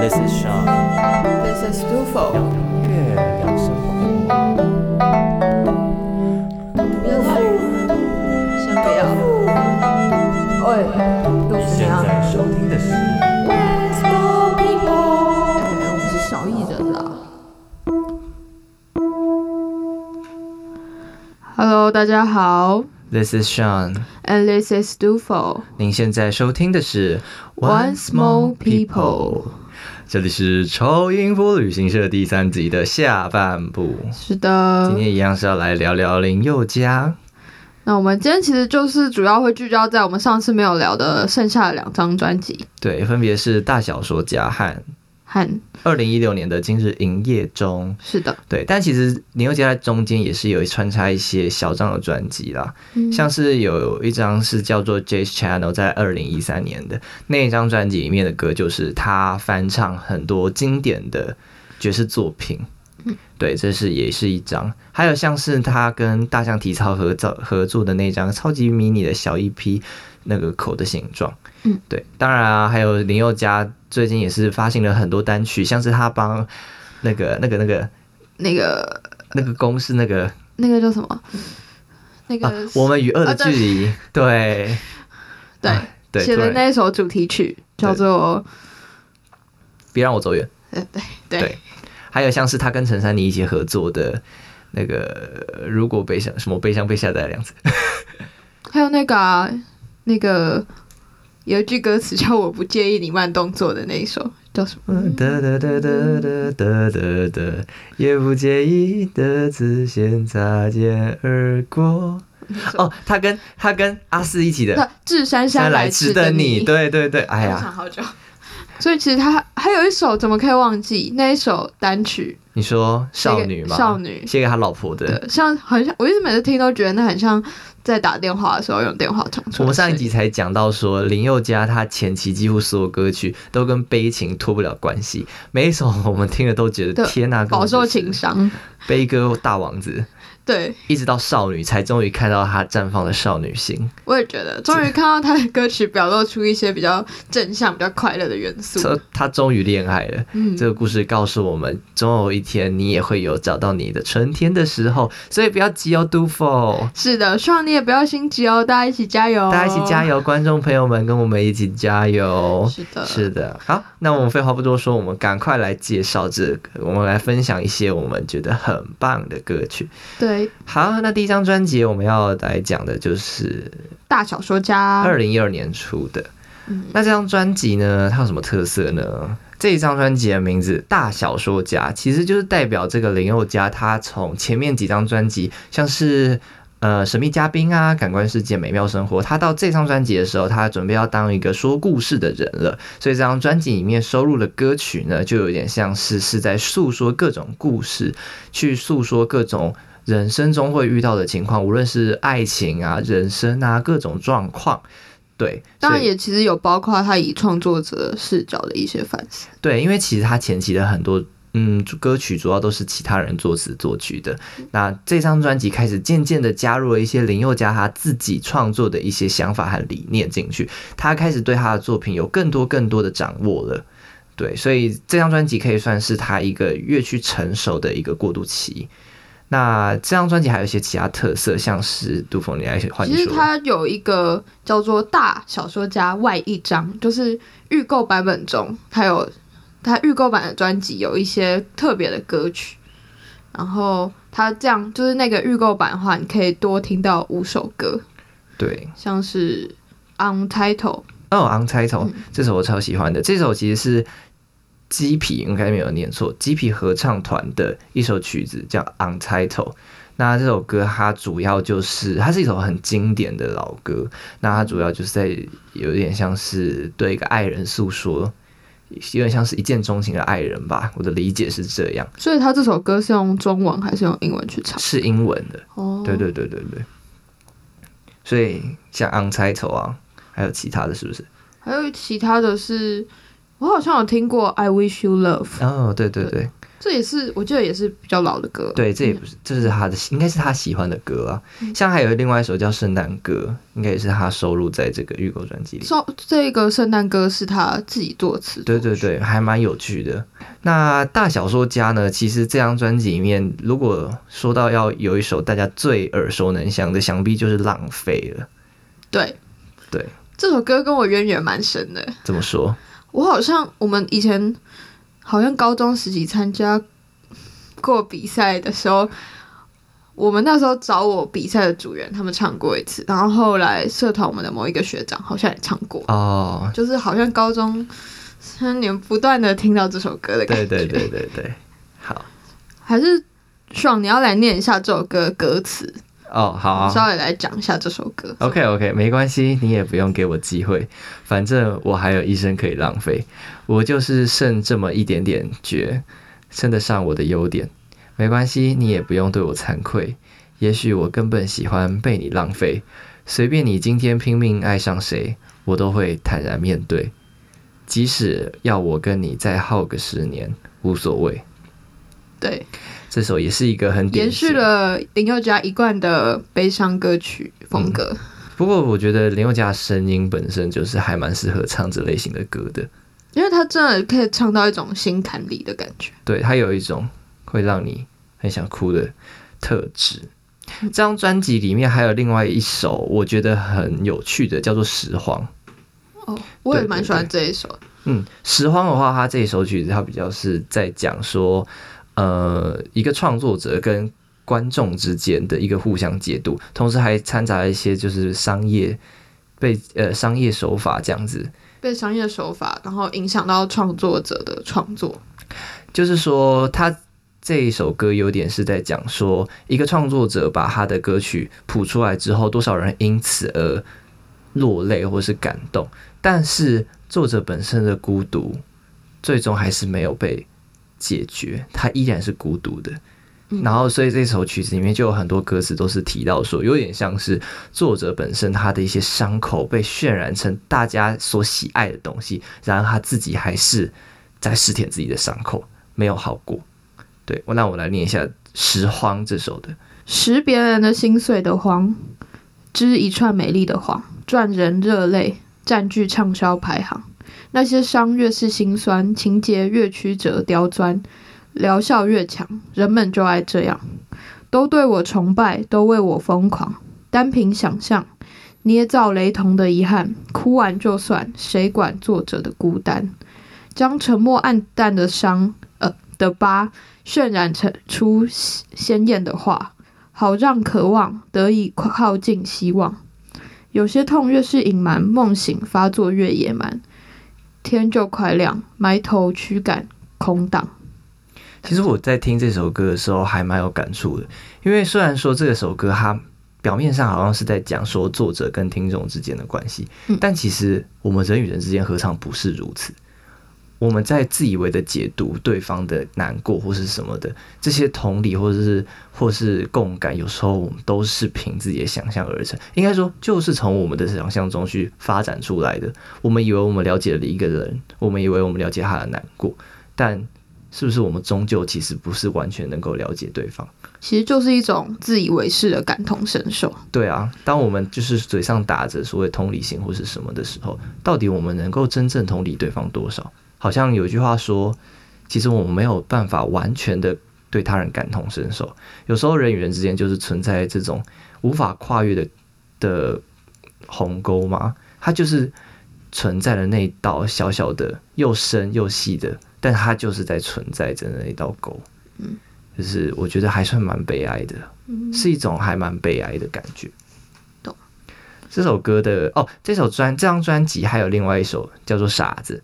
This is Sean， This is Dufo。聊音乐，聊生活。不要去，先不要。喂，都你现是怎样？在收听的是哎，我们是小艺人啦。Hello，大家好 This is Sean， ，and this is Dufo。您现在收听的是 One Small People 这里是超音波旅行社第三集的下半部。是的今，天一样是要来聊聊林宥嘉。那我们今天其实就是主要会聚焦在我们上次没有聊的剩下的两张专辑对，分别是大小说家和和二零一六年的今日营业中。是的，对，但其实林宥嘉在中间也是有穿插一些小张的专辑啦，嗯像是有一张是叫做《Jazz Channel》，在二零一三年的那一张专辑里面的歌，就是他翻唱很多经典的爵士作品。对，这是也是一张，还有像是他跟大象体操合照合作的那张超级迷你的小 EP，那个口的形状。嗯，对，当然啊，还有林宥嘉最近也是发行了很多单曲，像是他帮那个那个那个那个那个公司那个那个叫什么？那个、啊，我们与恶的距离，对对哎对，写的那一首主题曲叫做别让我走远。对对还有像是他跟陈珊妮一起合作的那个呃如果悲伤什么悲伤被下载的样子，还有那个、啊、那个有一句歌词叫“我不介意你慢动作”的那一首叫什么？哒哒哒哒哒哒哒哒，也不介意的自先擦肩而过。哦，他跟他跟阿四一起的那至山山山来迟的你，对对对，哎呀，想好久。所以其实他还有一首，怎么可以忘记那一首单曲？你说少女吗？少女写给他老婆的。像很像，我一直每次听都觉得那很像在打电话的时候用电话唱出。我们上一集才讲到说，林宥嘉他前期几乎所有歌曲都跟悲情脱不了关系，每一首我们听了都觉得对天呐，饱受情情伤。悲歌大王子，对，一直到少女才终于看到她绽放的少女心。我也觉得，终于看到她的歌曲表露出一些比较正向、比较快乐的元素。这他终于恋爱了。嗯，这个故事告诉我们，总有一天你也会有找到你的春天的时候，所以不要急哦，杜否？是的，希望你也不要心急哦，大家一起加油，大家一起加。油，观众朋友们跟我们一起加油。是的，是的，好，那我们废话不多说，我们赶快来介绍这个，我们来分享一些我们觉得很棒的歌曲。对，好，那第一张专辑我们要来讲的就是大小说家，二零一二年出的。嗯那这张专辑呢，它有什么特色呢？这一张专辑的名字《大小说家》，其实就是代表这个林宥嘉，他从前面几张专辑，像是呃神秘嘉宾啊、感官世界、美妙生活，他到这张专辑的时候，他准备要当一个说故事的人了，所以这张专辑里面收录的歌曲呢，就有点像是是在诉说各种故事，去诉说各种。人生中会遇到的情况，无论是爱情啊、人生啊各种状况，对，当然也其实有包括他以创作者视角的一些反思。对，因为其实他前期的很多嗯歌曲主要都是其他人作词作曲的，那这张专辑开始渐渐的加入了一些林宥嘉他自己创作的一些想法和理念进去，他开始对他的作品有更多更多的掌握了。对，所以这张专辑可以算是他一个越去成熟的一个过渡期。那这张专辑还有一些其他特色，像是杜峰，你来换你其实。它有一个叫做《大小说家外一张》，就是预购版本中，它有它预购版的专辑有一些特别的歌曲，然后它这样就是那个预购版的话，你可以多听到五首歌，对，像是《Untitled》，哦，Untitled、嗯这首我超喜欢的，这首其实是鸡皮，应该没有念错，鸡皮合唱团的一首曲子叫 Untitled。那这首歌它主要就是它是一首很经典的老歌，那它主要就是在有点像是对一个爱人诉说，有点像是一见钟情的爱人吧。我的理解是这样，所以他这首歌是用中文还是用英文去唱？是英文的。哦，对对对对对。所以像 Untitled 啊，还有其他的是不是？还有其他的是，我好像有听过《I Wish You Love》，哦，对对对，这也是我记得也是比较老的歌。对，这也不是，这是他的，应该是他喜欢的歌啊。像还有另外一首叫《圣诞歌》，应该也是他收录在这个预购专辑里。说这个圣诞歌是他自己作词。对对对，还蛮有趣的。那大小说家呢？其实这张专辑里面，如果说到要有一首大家最耳熟能详的，想必就是《浪费》了。对对，这首歌跟我渊源蛮深的。怎么说？我好像我们以前。好像高中时期参加过比赛的时候，我们那时候找我比赛的组员，他们唱过一次，然后后来社团我们的某一个学长好像也唱过。哦，就是好像高中三年不断的听到这首歌的感觉，对对对对对，好，还是爽，你要来念一下这首歌歌词。哦，好，稍微来讲一下这首歌。OK，OK，没关系，你也不用给我机会，反正我还有一生可以浪费，我就是剩这么一点点绝，称得上我的优点。没关系，你也不用对我惭愧，也许我根本喜欢被你浪费，随便你今天拼命爱上谁，我都会坦然面对，即使要我跟你再耗个十年，无所谓。对。这首也是一个很延续了林宥嘉一贯的悲伤歌曲风格。不过，我觉得林宥嘉声音本身就是还蛮适合唱这类型的歌的，因为他真的可以唱到一种心坎里的感觉。对他有一种会让你很想哭的特质。这张专辑里面还有另外一首我觉得很有趣的，叫做《拾荒》。哦，我也蛮喜欢这一首。嗯，《拾荒》的话，他这一首曲子，他比较是在讲说。呃，一个创作者跟观众之间的一个互相解读，同时还掺杂一些就是商业被呃商业手法这样子，被商业手法然后影响到创作者的创作。就是说，他这一首歌有点是在讲说，一个创作者把他的歌曲谱出来之后，多少人因此而落泪或是感动，但是作者本身的孤独，最终还是没有被。解决，他依然是孤独的。然后，所以这首曲子里面就有很多歌词都是提到说，有点像是作者本身他的一些伤口被渲染成大家所喜爱的东西，然而他自己还是在试舔自己的伤口，没有好过。对，我那我来念一下《拾荒》这首的：拾别人的心碎的荒，织一串美丽的谎，赚人热泪，占据畅销排行。那些伤越是心酸，情节越曲折刁钻，疗效越强，人们就爱这样，都对我崇拜，都为我疯狂。单凭想象，捏造雷同的遗憾，哭完就算，谁管作者的孤单？将沉默暗淡的伤，呃的疤，渲染成出鲜艳的画，好让渴望得以靠近希望。有些痛越是隐瞒，梦醒发作越野蛮。天就快亮，埋头驱赶空荡。其实我在听这首歌的时候还蛮有感触的，因为虽然说这首歌它表面上好像是在讲说作者跟听众之间的关系，但其实我们人与人之间何尝不是如此？我们在自以为的解读对方的难过或是什么的，这些同理或者是或是共感，有时候我们都是凭自己的想象而成。应该说，就是从我们的想象中去发展出来的。我们以为我们了解了一个人，我们以为我们了解他的难过，但是不是我们终究其实不是完全能够了解对方？其实就是一种自以为是的感同身受。对啊，当我们就是嘴上打着所谓同理心或是什么的时候，到底我们能够真正同理对方多少？好像有句话说，其实我们没有办法完全的对他人感同身受。有时候人与人之间就是存在这种无法跨越的的鸿沟嘛，它就是存在的那一道小小的又深又细的，但它就是在存在着那一道沟。嗯，就是我觉得还算蛮悲哀的，是一种还蛮悲哀的感觉。懂。这首歌的哦，这首专这张专辑还有另外一首叫做《傻子》。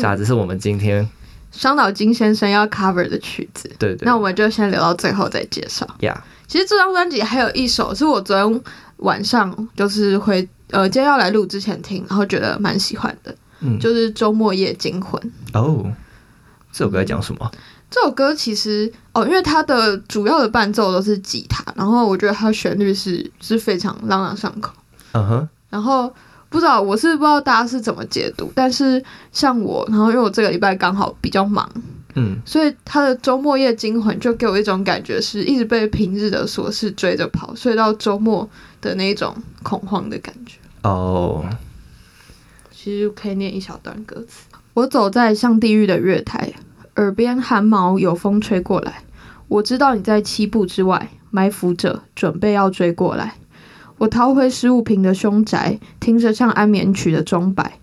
傻子是我们今天伤脑筋先生要 cover 的曲子，对对。那我们就先留到最后再介绍。呀，其实这张专辑还有一首是我昨天晚上就是会呃今天要来录之前听，然后觉得蛮喜欢的，嗯，就是周末夜惊魂。哦，这首歌在讲什么？这首歌其实哦，因为它的主要的伴奏都是吉他，然后我觉得它的旋律是是非常朗朗上口。嗯哼，然后。不知道我是不知道大家是怎么解读，但是像我，然后因为我这个礼拜刚好比较忙，嗯，所以他的周末夜惊魂就给我一种感觉，是一直被平日的琐事追着跑，所以到周末的那种恐慌的感觉。哦，其实可以念一小段歌词。我走在像地狱的月台，耳边汗毛有风吹过来。我知道你在七步之外埋伏着，准备要追过来。我逃回十五平的凶宅，听着像安眠曲的钟摆。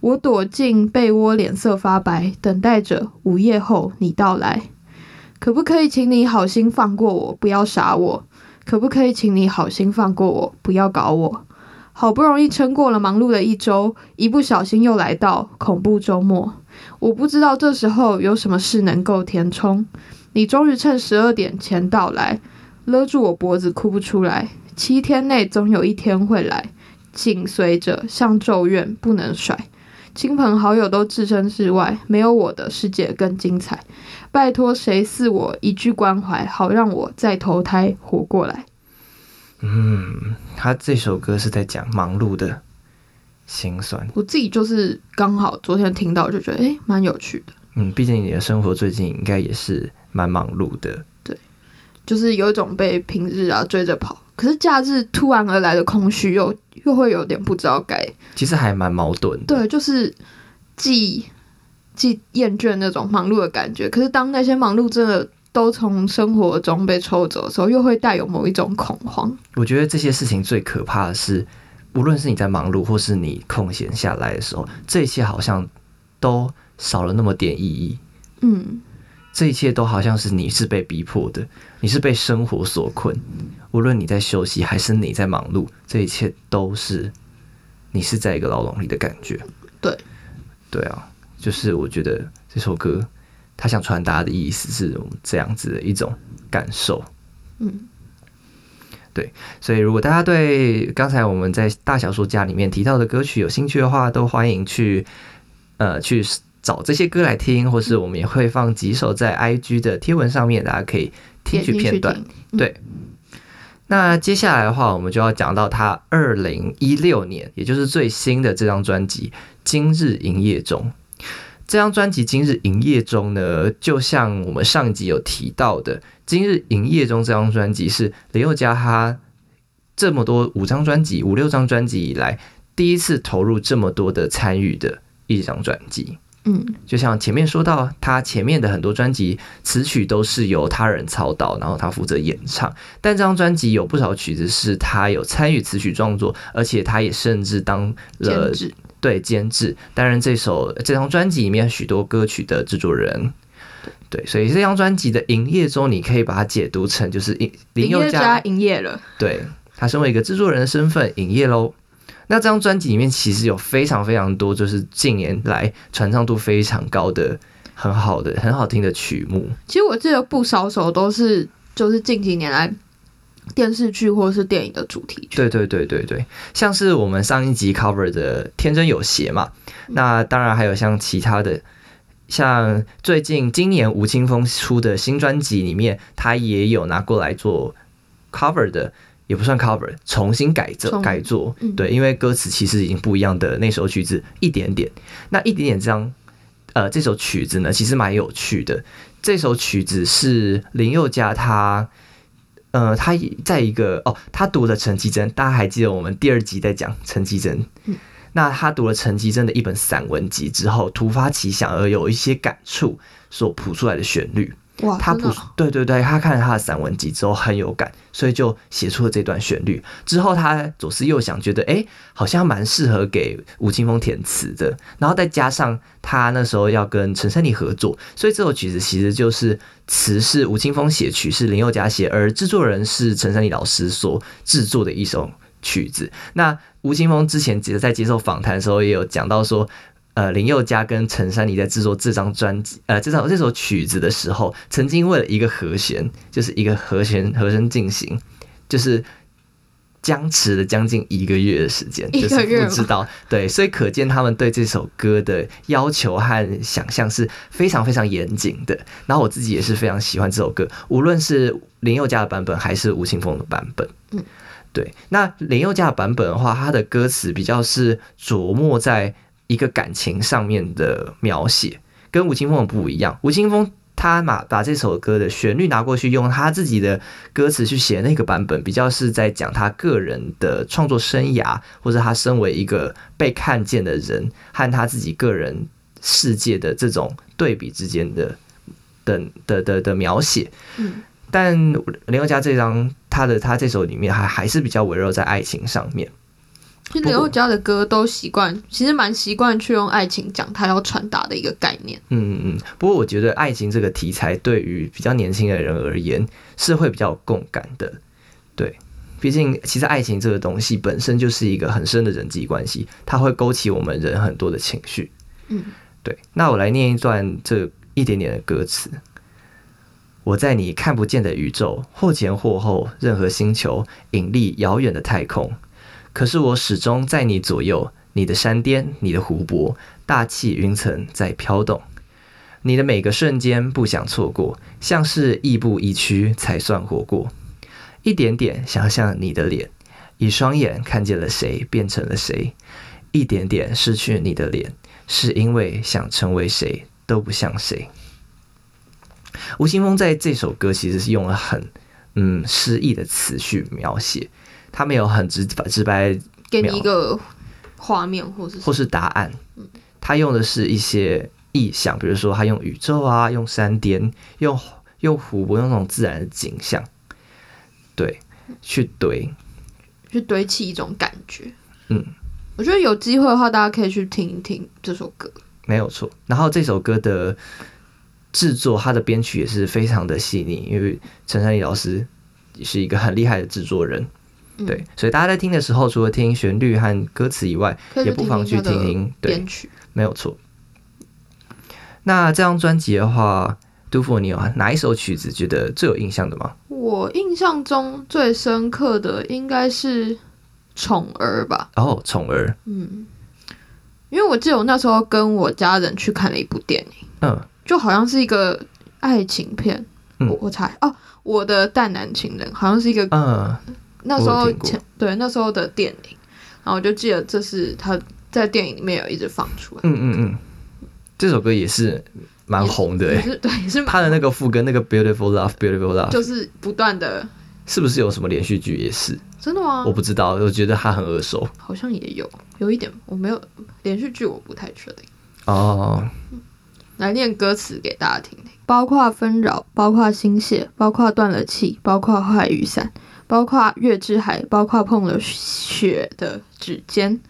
我躲进被窝，脸色发白，等待着午夜后你到来。可不可以请你好心放过我，不要杀我？可不可以请你好心放过我，不要搞我？好不容易撑过了忙碌的一周，一不小心又来到恐怖周末。我不知道这时候有什么事能够填充。你终于趁十二点前到来，勒住我脖子，哭不出来。七天内总有一天会来，紧随着像咒怨，不能甩。亲朋好友都置身事外，没有我的世界更精彩。拜托，谁赐我一句关怀，好让我再投胎活过来。嗯，他这首歌是在讲忙碌的心酸。我自己就是刚好昨天听到，就觉得诶蛮有趣的。嗯，毕竟你的生活最近应该也是蛮忙碌的。对就是有一种被平日啊追着跑，可是假日突然而来的空虚，又又会有点不知道该其实还蛮矛盾的。对，就是既既厌倦那种忙碌的感觉，可是当那些忙碌真的都从生活中被抽走的时候，又会带有某一种恐慌。我觉得这些事情最可怕的是，无论是你在忙碌，或是你空闲下来的时候，这一切好像都少了那么点意义。嗯，这一切都好像是你是被逼迫的，你是被生活所困。无论你在休息还是你在忙碌，这一切都是你是在一个牢笼里的感觉。对，对啊，就是我觉得这首歌它想传达的意思是这样子的一种感受。嗯，对，所以如果大家对刚才我们在大小说家里面提到的歌曲有兴趣的话，都欢迎去呃去找这些歌来听，或是我们也会放几首在 IG 的贴文上面，大家可以听取片段。对，那接下来的话，我们就要讲到他二零一六年，也就是最新的这张专辑《今日营业中》。这张专辑《今日营业中》呢，就像我们上一集有提到的，《今日营业中》这张专辑是林宥嘉他这么多五张专辑、五六张专辑以来第一次投入这么多的参与的一张专辑。嗯，就像前面说到，他前面的很多专辑词曲都是由他人操刀，然后他负责演唱。但这张专辑有不少曲子是他有参与词曲创作，而且他也甚至当了监制。对监制，担任这首这张专辑里面许多歌曲的制作人。对，所以这张专辑的营业中，你可以把它解读成就是林林宥嘉林宥嘉营业了。对他身为一个制作人的身份营业喽。那这张专辑里面其实有非常非常多，就是近年来传唱度非常高的、很好的、很好听的曲目。其实我记得不少首都是就是近几年来电视剧或是电影的主题曲。对对对对对，像是我们上一集 cover 的《天真有邪》嘛，那当然还有像其他的，像最近今年吴青峰出的新专辑里面，他也有拿过来做 cover 的。也不算 cover，重新改作改作，嗯对，因为歌词其实已经不一样的那首曲子一点点，那一点点这样，呃，这首曲子呢其实蛮有趣的。这首曲子是林宥嘉他，呃，他在一个哦，他读了陈绮贞，大家还记得我们第二集在讲陈绮贞，嗯那他读了陈绮贞的一本散文集之后，突发奇想而有一些感触所谱出来的旋律。哇，他不哦对对对，他看了他的散文集之后很有感，所以就写出了这段旋律。之后他左思右想，觉得诶好像蛮适合给吴青峰填词的。然后再加上他那时候要跟陈珊妮合作，所以这首曲子其实就是词是吴青峰写，曲是林宥嘉写，而制作人是陈珊妮老师所制作的一首曲子。那吴青峰之前在接受访谈的时候也有讲到说，呃，林宥嘉跟陈珊妮在制作这张专辑，呃，这张这首曲子的时候，曾经为了一个和弦，就是一个和弦和声进行，就是僵持了将近一个月的时间，一就是个月不知道对，所以可见他们对这首歌的要求和想象是非常非常严谨的。然后我自己也是非常喜欢这首歌，无论是林宥嘉的版本还是吴青峰的版本，嗯。对，那林宥嘉的版本的话，他的歌词比较是琢磨在一个感情上面的描写。跟吴青峰不一样。吴青峰他把把这首歌的旋律拿过去，用他自己的歌词去写那个版本，比较是在讲他个人的创作生涯，或者他身为一个被看见的人和他自己个人世界的这种对比之间的的的的的描写。嗯，但林宥嘉这张他的他这首里面还还是比较围绕在爱情上面。其实林宥嘉的歌都习惯，其实蛮习惯去用爱情讲他要传达的一个概念。嗯嗯嗯。不过我觉得爱情这个题材对于比较年轻的人而言是会比较有共感的。对，毕竟其实爱情这个东西本身就是一个很深的人际关系，它会勾起我们人很多的情绪。嗯，对。那我来念一段这一点点的歌词。我在你看不见的宇宙，或前或后，任何星球，引力遥远的太空。可是我始终在你左右，你的山巅，你的湖泊，大气云层在飘动。你的每个瞬间不想错过，像是亦步亦趋才算活过。一点点想象你的脸，以双眼看见了谁，变成了谁。一点点失去你的脸，是因为想成为谁都不像谁。吴青峰在这首歌其实是用了很嗯诗意的词去描写。他没有很直直白给你一个画面，或是或是答案。他用的是一些意象，比如说他用宇宙啊，用山巅，用 用湖泊，用那种自然的景象，对，去堆，去堆砌一种感觉。嗯，我觉得有机会的话，大家可以去听一听这首歌，没有错。然后这首歌的制作，它的编曲也是非常的细腻，因为陈珊妮老师也是一个很厉害的制作人。对，所以大家在听的时候，除了听旋律和歌词以外，也不妨去听听编曲，没有错。那这张专辑的话，杜甫，你有哪一首曲子觉得最有印象的吗？我印象中最深刻的应该是《宠儿》吧。哦，《宠儿》。嗯，因为我记得我那时候跟我家人去看了一部电影，嗯，就好像是一个爱情片。我我猜哦，我的淡男情人好像是一个嗯。那时候前对那时候的电影，然后我就记得这是他在电影里面有一直放出来。嗯嗯嗯，这首歌也是蛮红的，也是对，也是他的那个副歌那个 Beautiful Love Beautiful Love，就是不断的。是不是有什么连续剧也是？真的吗？我不知道，我觉得他很耳熟。好像也有，有一点我没有连续剧，我不太确定。哦，来念歌词给大家听听，包括纷扰，包括心血，包括断了气，包括坏雨伞。包括月之海，包括碰了雪的指尖，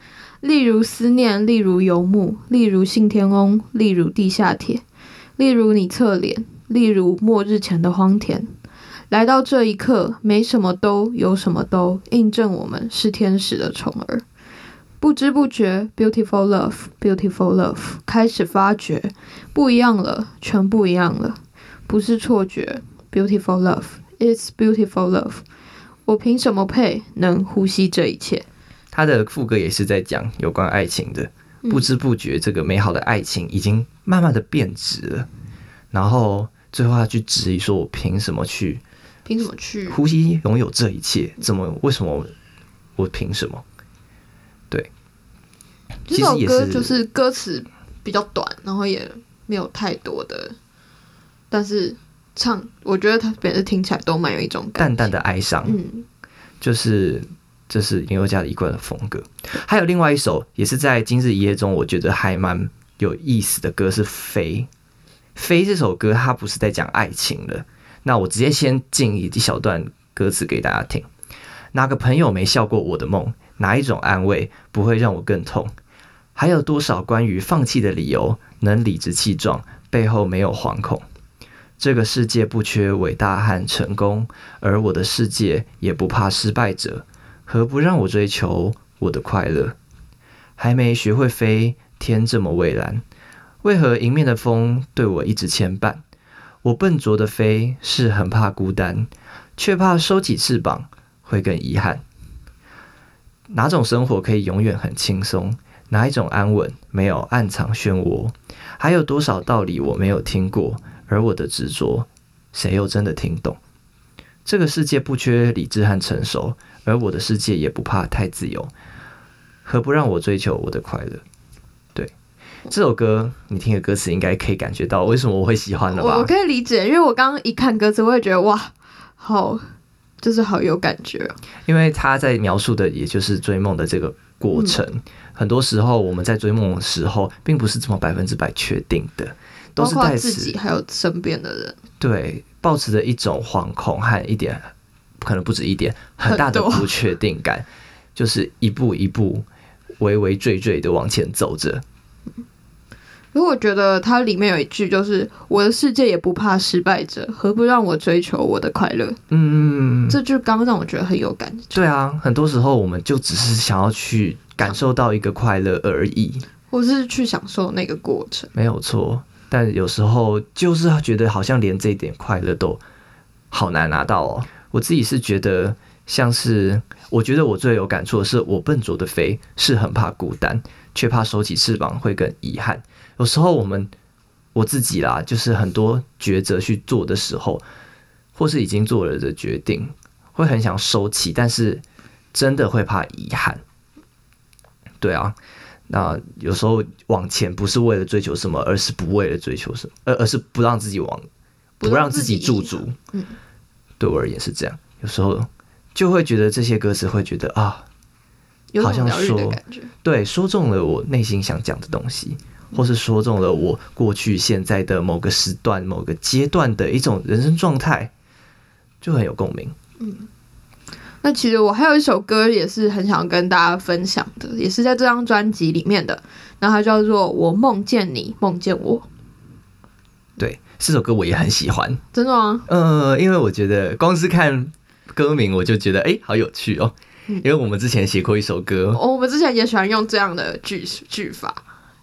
例如思念，例如游牧，例如信天翁，例如地下铁，例如你侧脸，例如末日前的荒田。来到这一刻，没什么都有什么都印证我们是天使的宠儿。不知不觉，beautiful love，beautiful love，开始发觉不一样了，全不一样了，不是错觉。beautiful love，it's beautiful love。我凭什么配能呼吸这一切？他的副歌也是在讲有关爱情的，不知不觉这个美好的爱情已经慢慢的变质了。然后最后他去质疑说：“我凭什么去？凭什么去呼吸拥有这一切？怎么？为什么？我凭什么？”对，这首歌就是歌词比较短，然后也没有太多的，但是。唱，我觉得他本身听起来都蛮有一种淡淡的哀伤，嗯，就是这是林宥嘉的一贯的风格。还有另外一首，也是在今日一夜中，我觉得还蛮有意思的歌是《飞》。飞这首歌，它不是在讲爱情的。那我直接先进一小段歌词给大家听。哪个朋友没笑过我的梦？哪一种安慰不会让我更痛？还有多少关于放弃的理由能理直气壮，背后没有惶恐？这个世界不缺伟大和成功，而我的世界也不怕失败者。何不让我追求我的快乐？还没学会飞，天这么蔚蓝，为何迎面的风对我一直牵绊？我笨拙的飞，是很怕孤单，却怕收起翅膀会更遗憾。哪种生活可以永远很轻松？哪一种安稳没有暗藏漩涡？还有多少道理我没有听过？而我的执着，谁又真的听懂？这个世界不缺理智和成熟，而我的世界也不怕太自由。何不让我追求我的快乐？对，这首歌你听的歌词应该可以感觉到为什么我会喜欢了吧？我我可以理解，因为我刚刚一看歌词，我也觉得哇，好，就是好有感觉哦。因为他在描述的也就是追梦的这个过程。很多时候我们在追梦的时候，并不是这么百分之百确定的，都是在自己还有身边的人，对抱持着一种惶恐和一点可能不止一点很大的不确定感，就是一步一步微微坠坠的往前走着。因为我觉得它里面有一句就是“我的世界也不怕失败者，何不让我追求我的快乐”，嗯，这句刚刚让我觉得很有感觉。对啊，很多时候我们就只是想要去感受到一个快乐而已，或是去享受那个过程。没有错。但有时候就是觉得好像连这一点快乐都好难拿到哦。我自己是觉得像是，我觉得我最有感触的是，我笨拙的飞是很怕孤单，却怕收起翅膀会更遗憾。有时候我们我自己啦，就是很多抉择去做的时候，或是已经做了的决定，会很想收起，但是真的会怕遗憾。对啊，那有时候往前不是为了追求什么，而是不为了追求什么，而而是不让自己往不不让自己驻足。嗯，对我而言是这样。有时候就会觉得这些歌词会觉得啊，好像说。对，说中了我内心想讲的东西，或是说中了我过去、现在的某个时段、某个阶段的一种人生状态，就很有共鸣。那其实我还有一首歌也是很想跟大家分享的，也是在这张专辑里面的，然后它叫做《我梦见你，梦见我》。对，这首歌我也很喜欢。真的吗？呃，因为我觉得光是看歌名，我就觉得哎、好有趣哦。因为我们之前写过一首歌，哦我们之前也喜欢用这样的句句法。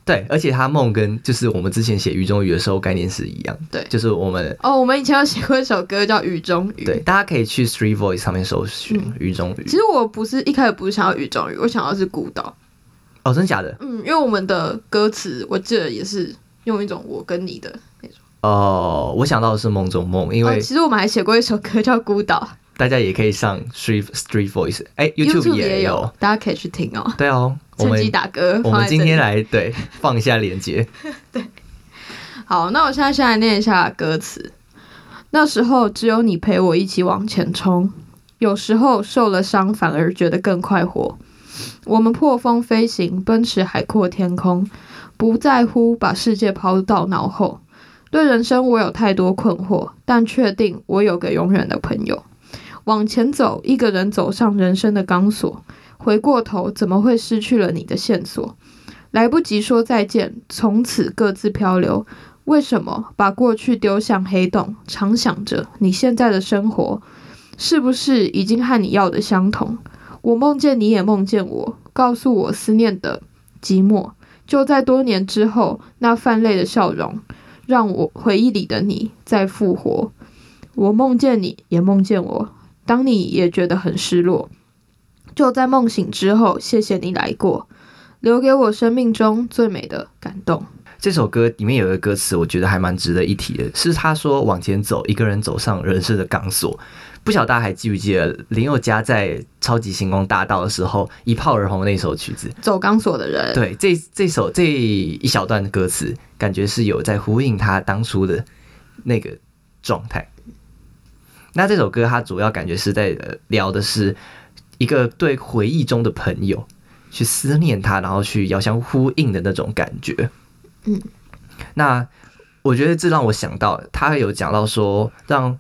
对，而且他梦跟就是我们之前写雨中雨的时候概念是一样，对就是我们哦，我们以前有写过一首歌叫《雨中雨》。对，大家可以去 Street Voice 上面搜寻嗯雨中雨其。实我不是一开始不是想要雨中雨，我想要是孤岛。哦，真的假的？嗯，因为我们的歌词我记得也是用一种我跟你的那种。哦，我想到的是梦中梦，因哦，为其实我们还写过一首歌叫《孤岛大家也可以上 Street Street Voice，哎、y o u t u b e 也有。大家可以去听哦。对哦，我趁们机打歌。我们今天来对 放一下链接。对好，那我现在先来念一下歌词。那时候只有你陪我一起往前冲，有时候受了伤反而觉得更快活。我们破风飞行，奔驰海阔天空，不在乎把世界抛到脑后。对人生我有太多困惑，但确定我有个永远的朋友。往前走，一个人走上人生的钢索，回过头怎么会失去了你的线索？来不及说再见，从此各自漂流。为什么把过去丢向黑洞？常想着你现在的生活，是不是已经和你要的相同？我梦见你也梦见我，告诉我思念的寂寞。就在多年之后，那泛泪的笑容，让我回忆里的你再复活。我梦见你也梦见我，当你也觉得很失落。就在梦醒之后，谢谢你来过，留给我生命中最美的感动。这首歌里面有一个歌词，我觉得还蛮值得一提的，是他说往前走，一个人走上人生的钢索。不晓得大家还记不记得林宥嘉在《超级星光大道》的时候一炮而红的那首曲子？走钢索的人，对，这这首这一小段歌词，感觉是有在呼应他当初的那个状态。那这首歌它主要感觉是在呃聊的是一个对回忆中的朋友去思念他，然后去遥相呼应的那种感觉。嗯，那我觉得这让我想到，他有讲到说让。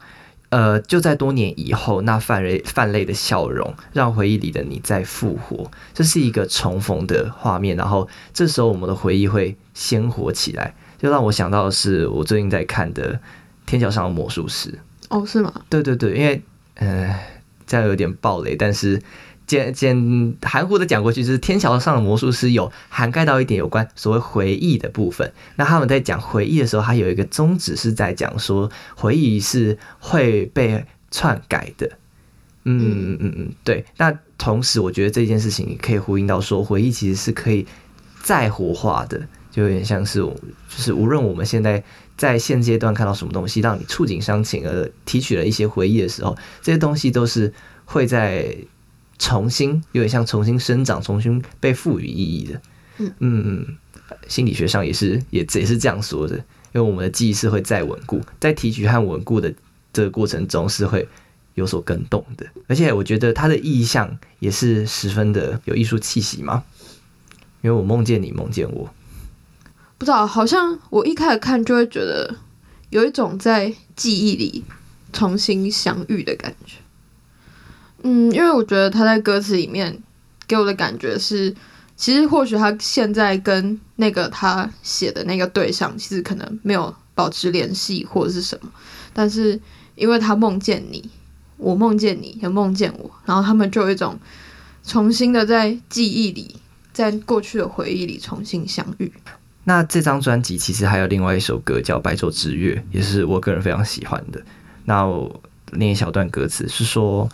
呃，就在多年以后，那泛泪泛泪的笑容，让回忆里的你再复活。这是一个重逢的画面，然后这时候我们的回忆会鲜活起来，就让我想到的是我最近在看的《天桥上的魔术师》。哦，是吗？对对对，因为呃，这样有点暴雷，但是简简含糊的讲过去，就是《天桥上的魔术师》有涵盖到一点有关所谓回忆的部分。那他们在讲回忆的时候，他有一个宗旨是在讲说，回忆是会被篡改的。嗯嗯嗯嗯，对。那同时，我觉得这件事情也可以呼应到说，回忆其实是可以再活化的，就有点像是，就是无论我们现在在现阶段看到什么东西，让你触景伤情而提取了一些回忆的时候，这些东西都是会在重新，有点像重新生长、重新被赋予意义的。嗯。嗯嗯，心理学上也是也也是这样说的，因为我们的记忆是会再稳固，在提取和稳固的这个过程中是会有所更动的，而且我觉得它的意象也是十分的有艺术气息嘛，因为我梦见你，梦见我，不知道，好像我一开始看就会觉得有一种在记忆里重新相遇的感觉。嗯，因为我觉得他在歌词里面给我的感觉是，其实或许他现在跟那个他写的那个对象，其实可能没有保持联系或者是什么，但是因为他梦见你，我梦见你，也梦见我，然后他们就有一种重新的在记忆里，在过去的回忆里重新相遇。那这张专辑其实还有另外一首歌叫《白昼之月》，也是我个人非常喜欢的。那我念一小段歌词，是说。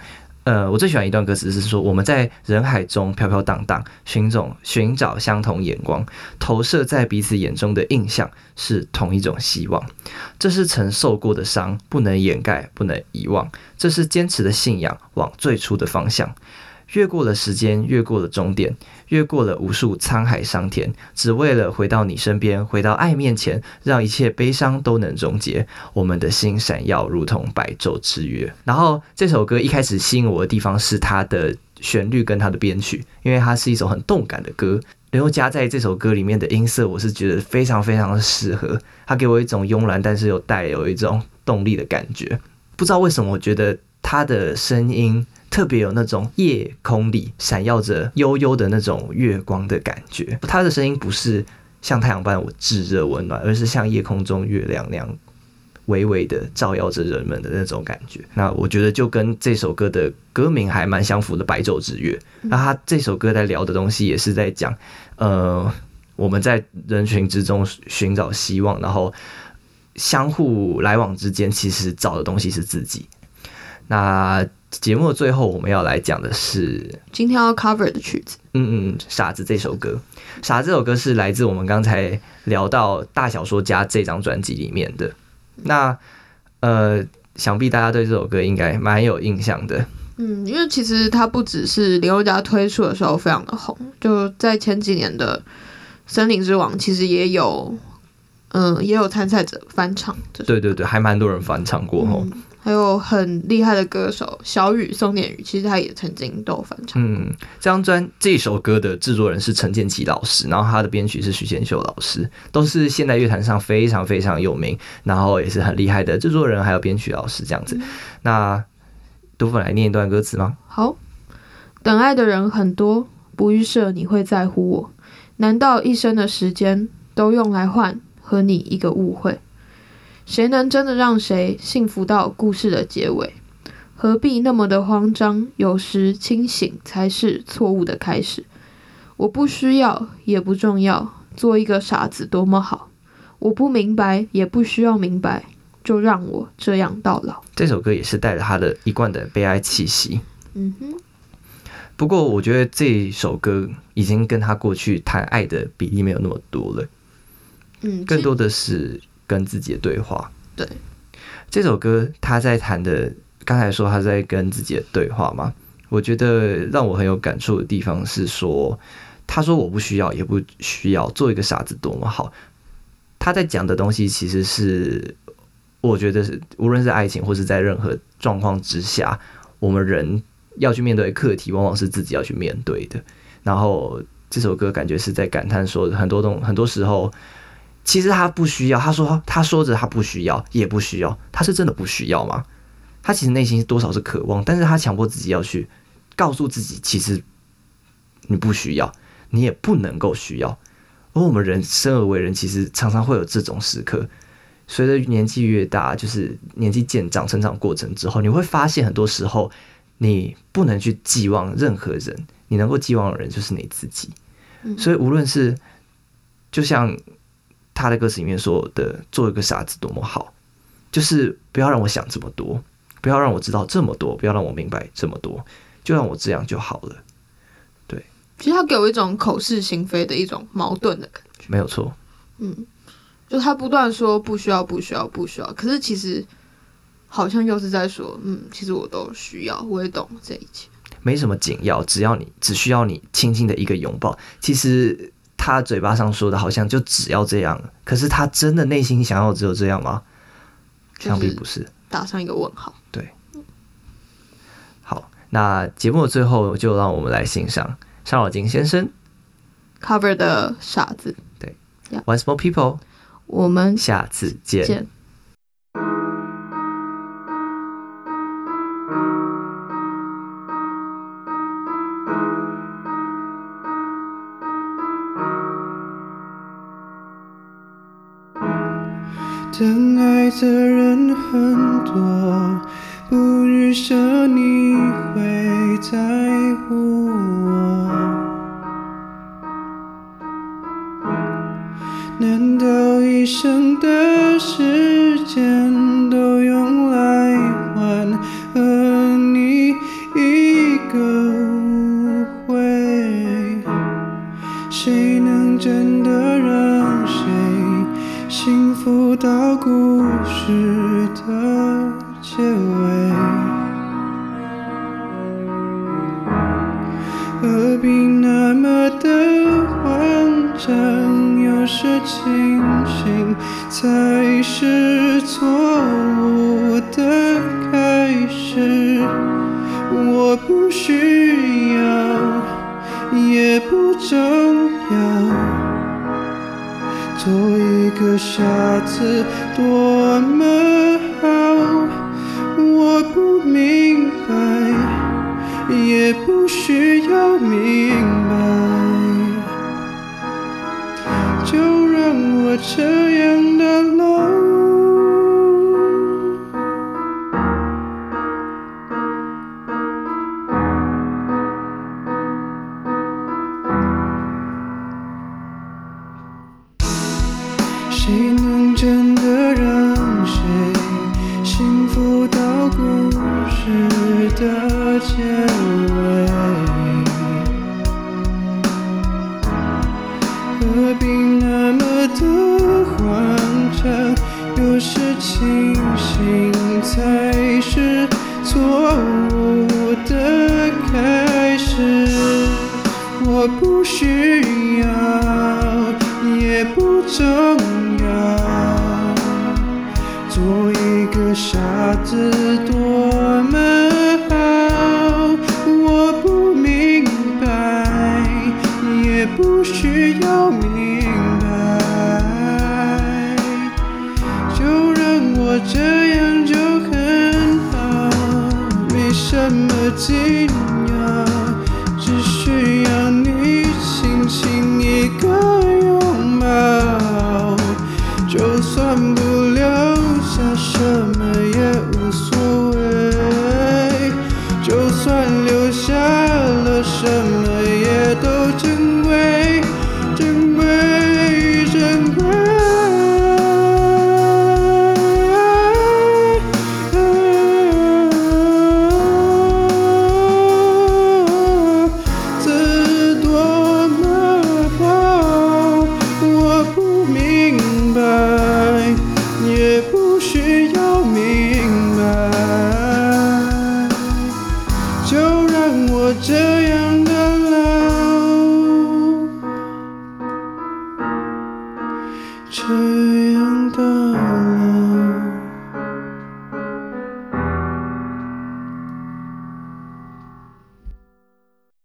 呃，我最喜欢一段歌词是说，我们在人海中飘飘荡荡，寻找寻找相同眼光，投射在彼此眼中的印象是同一种希望。这是曾受过的伤，不能掩盖，不能遗忘。这是坚持的信仰，往最初的方向。越过了时间，越过了终点，越过了无数沧海桑田，只为了回到你身边，回到爱面前，让一切悲伤都能终结。我们的心闪耀，如同白昼之月。然后这首歌一开始吸引我的地方是它的旋律跟它的编曲，因为它是一首很动感的歌。然后加在这首歌里面的音色，我是觉得非常非常的适合。它给我一种慵懒，但是又带有一种动力的感觉。不知道为什么，我觉得它的声音。特别有那种夜空里闪耀着悠悠的那种月光的感觉，他的声音不是像太阳般我炙热温暖，而是像夜空中月亮那样微微的照耀着人们的那种感觉。那我觉得就跟这首歌的歌名还蛮相符的，《白昼之月》。那他这首歌在聊的东西也是在讲，呃，我们在人群之中寻找希望，然后相互来往之间，其实找的东西是自己。那节目的最后，我们要来讲的是今天要 cover 的曲子。嗯嗯，傻子这首歌，傻子这首歌是来自我们刚才聊到大小说家这张专辑里面的。那呃，想必大家对这首歌应该蛮有印象的。嗯，因为其实它不只是林宥嘉推出的时候非常的红，就在前几年的《森林之王》其实也有，嗯，也有参赛者翻唱。对对对，还蛮多人翻唱过吼。还有很厉害的歌手小雨、宋念宇，其实他也曾经都翻唱。嗯，这张专这首歌的制作人是陈建奇老师，然后他的编曲是徐贤秀老师，都是现代乐坛上非常非常有名，然后也是很厉害的制作人，还有编曲老师这样子。那杜甫来念一段歌词吗？好，等爱的人很多，不预设你会在乎我，难道一生的时间都用来换和你一个误会？谁能真的让谁幸福到故事的结尾？何必那么的慌张？有时清醒才是错误的开始。我不需要，也不重要。做一个傻子多么好。我不明白，也不需要明白。就让我这样到老。这首歌也是带着他的一贯的悲哀气息。嗯哼。不过我觉得这首歌已经跟他过去谈爱的比例没有那么多了。嗯，更多的是。跟自己的对话，对这首歌他在谈的，刚才说他在跟自己的对话嘛，我觉得让我很有感触的地方是说，他说我不需要也不需要做一个傻子多么好，他在讲的东西其实是我觉得是无论是爱情或是在任何状况之下，我们人要去面对课题，往往是自己要去面对的。然后这首歌感觉是在感叹说，很多东很多时候。其实他不需要，他说他说着他不需要，也不需要，他是真的不需要吗？他其实内心多少是渴望，但是他强迫自己要去告诉自己，其实你不需要，你也不能够需要。而我们人生而为人，其实常常会有这种时刻。随着年纪越大，就是年纪渐长、成长过程之后，你会发现很多时候你不能去寄望任何人，你能够寄望的人就是你自己。所以无论是就像。他的歌词里面说的“做一个傻子多么好”，就是不要让我想这么多，不要让我知道这么多，不要让我明白这么多，就让我这样就好了。对，其实他给我一种口是心非的一种矛盾的感觉。没有错。嗯，就他不断说不需要，不需要，不需要，可是其实好像又是在说，嗯，其实我都需要，我也懂这一切。没什么紧要，只要你只需要你轻轻的一个拥抱，其实。他嘴巴上说的好像就只要这样可是他真的内心想要只有这样吗？想必不是。打上一个问号。对。好那节目的最后就让我们来欣赏尚小金先生。Cover 的傻子。对。One small people 我们下次见。爱的人很多，不预设你会在乎我。难道一生的时间都用来换？这么惊讶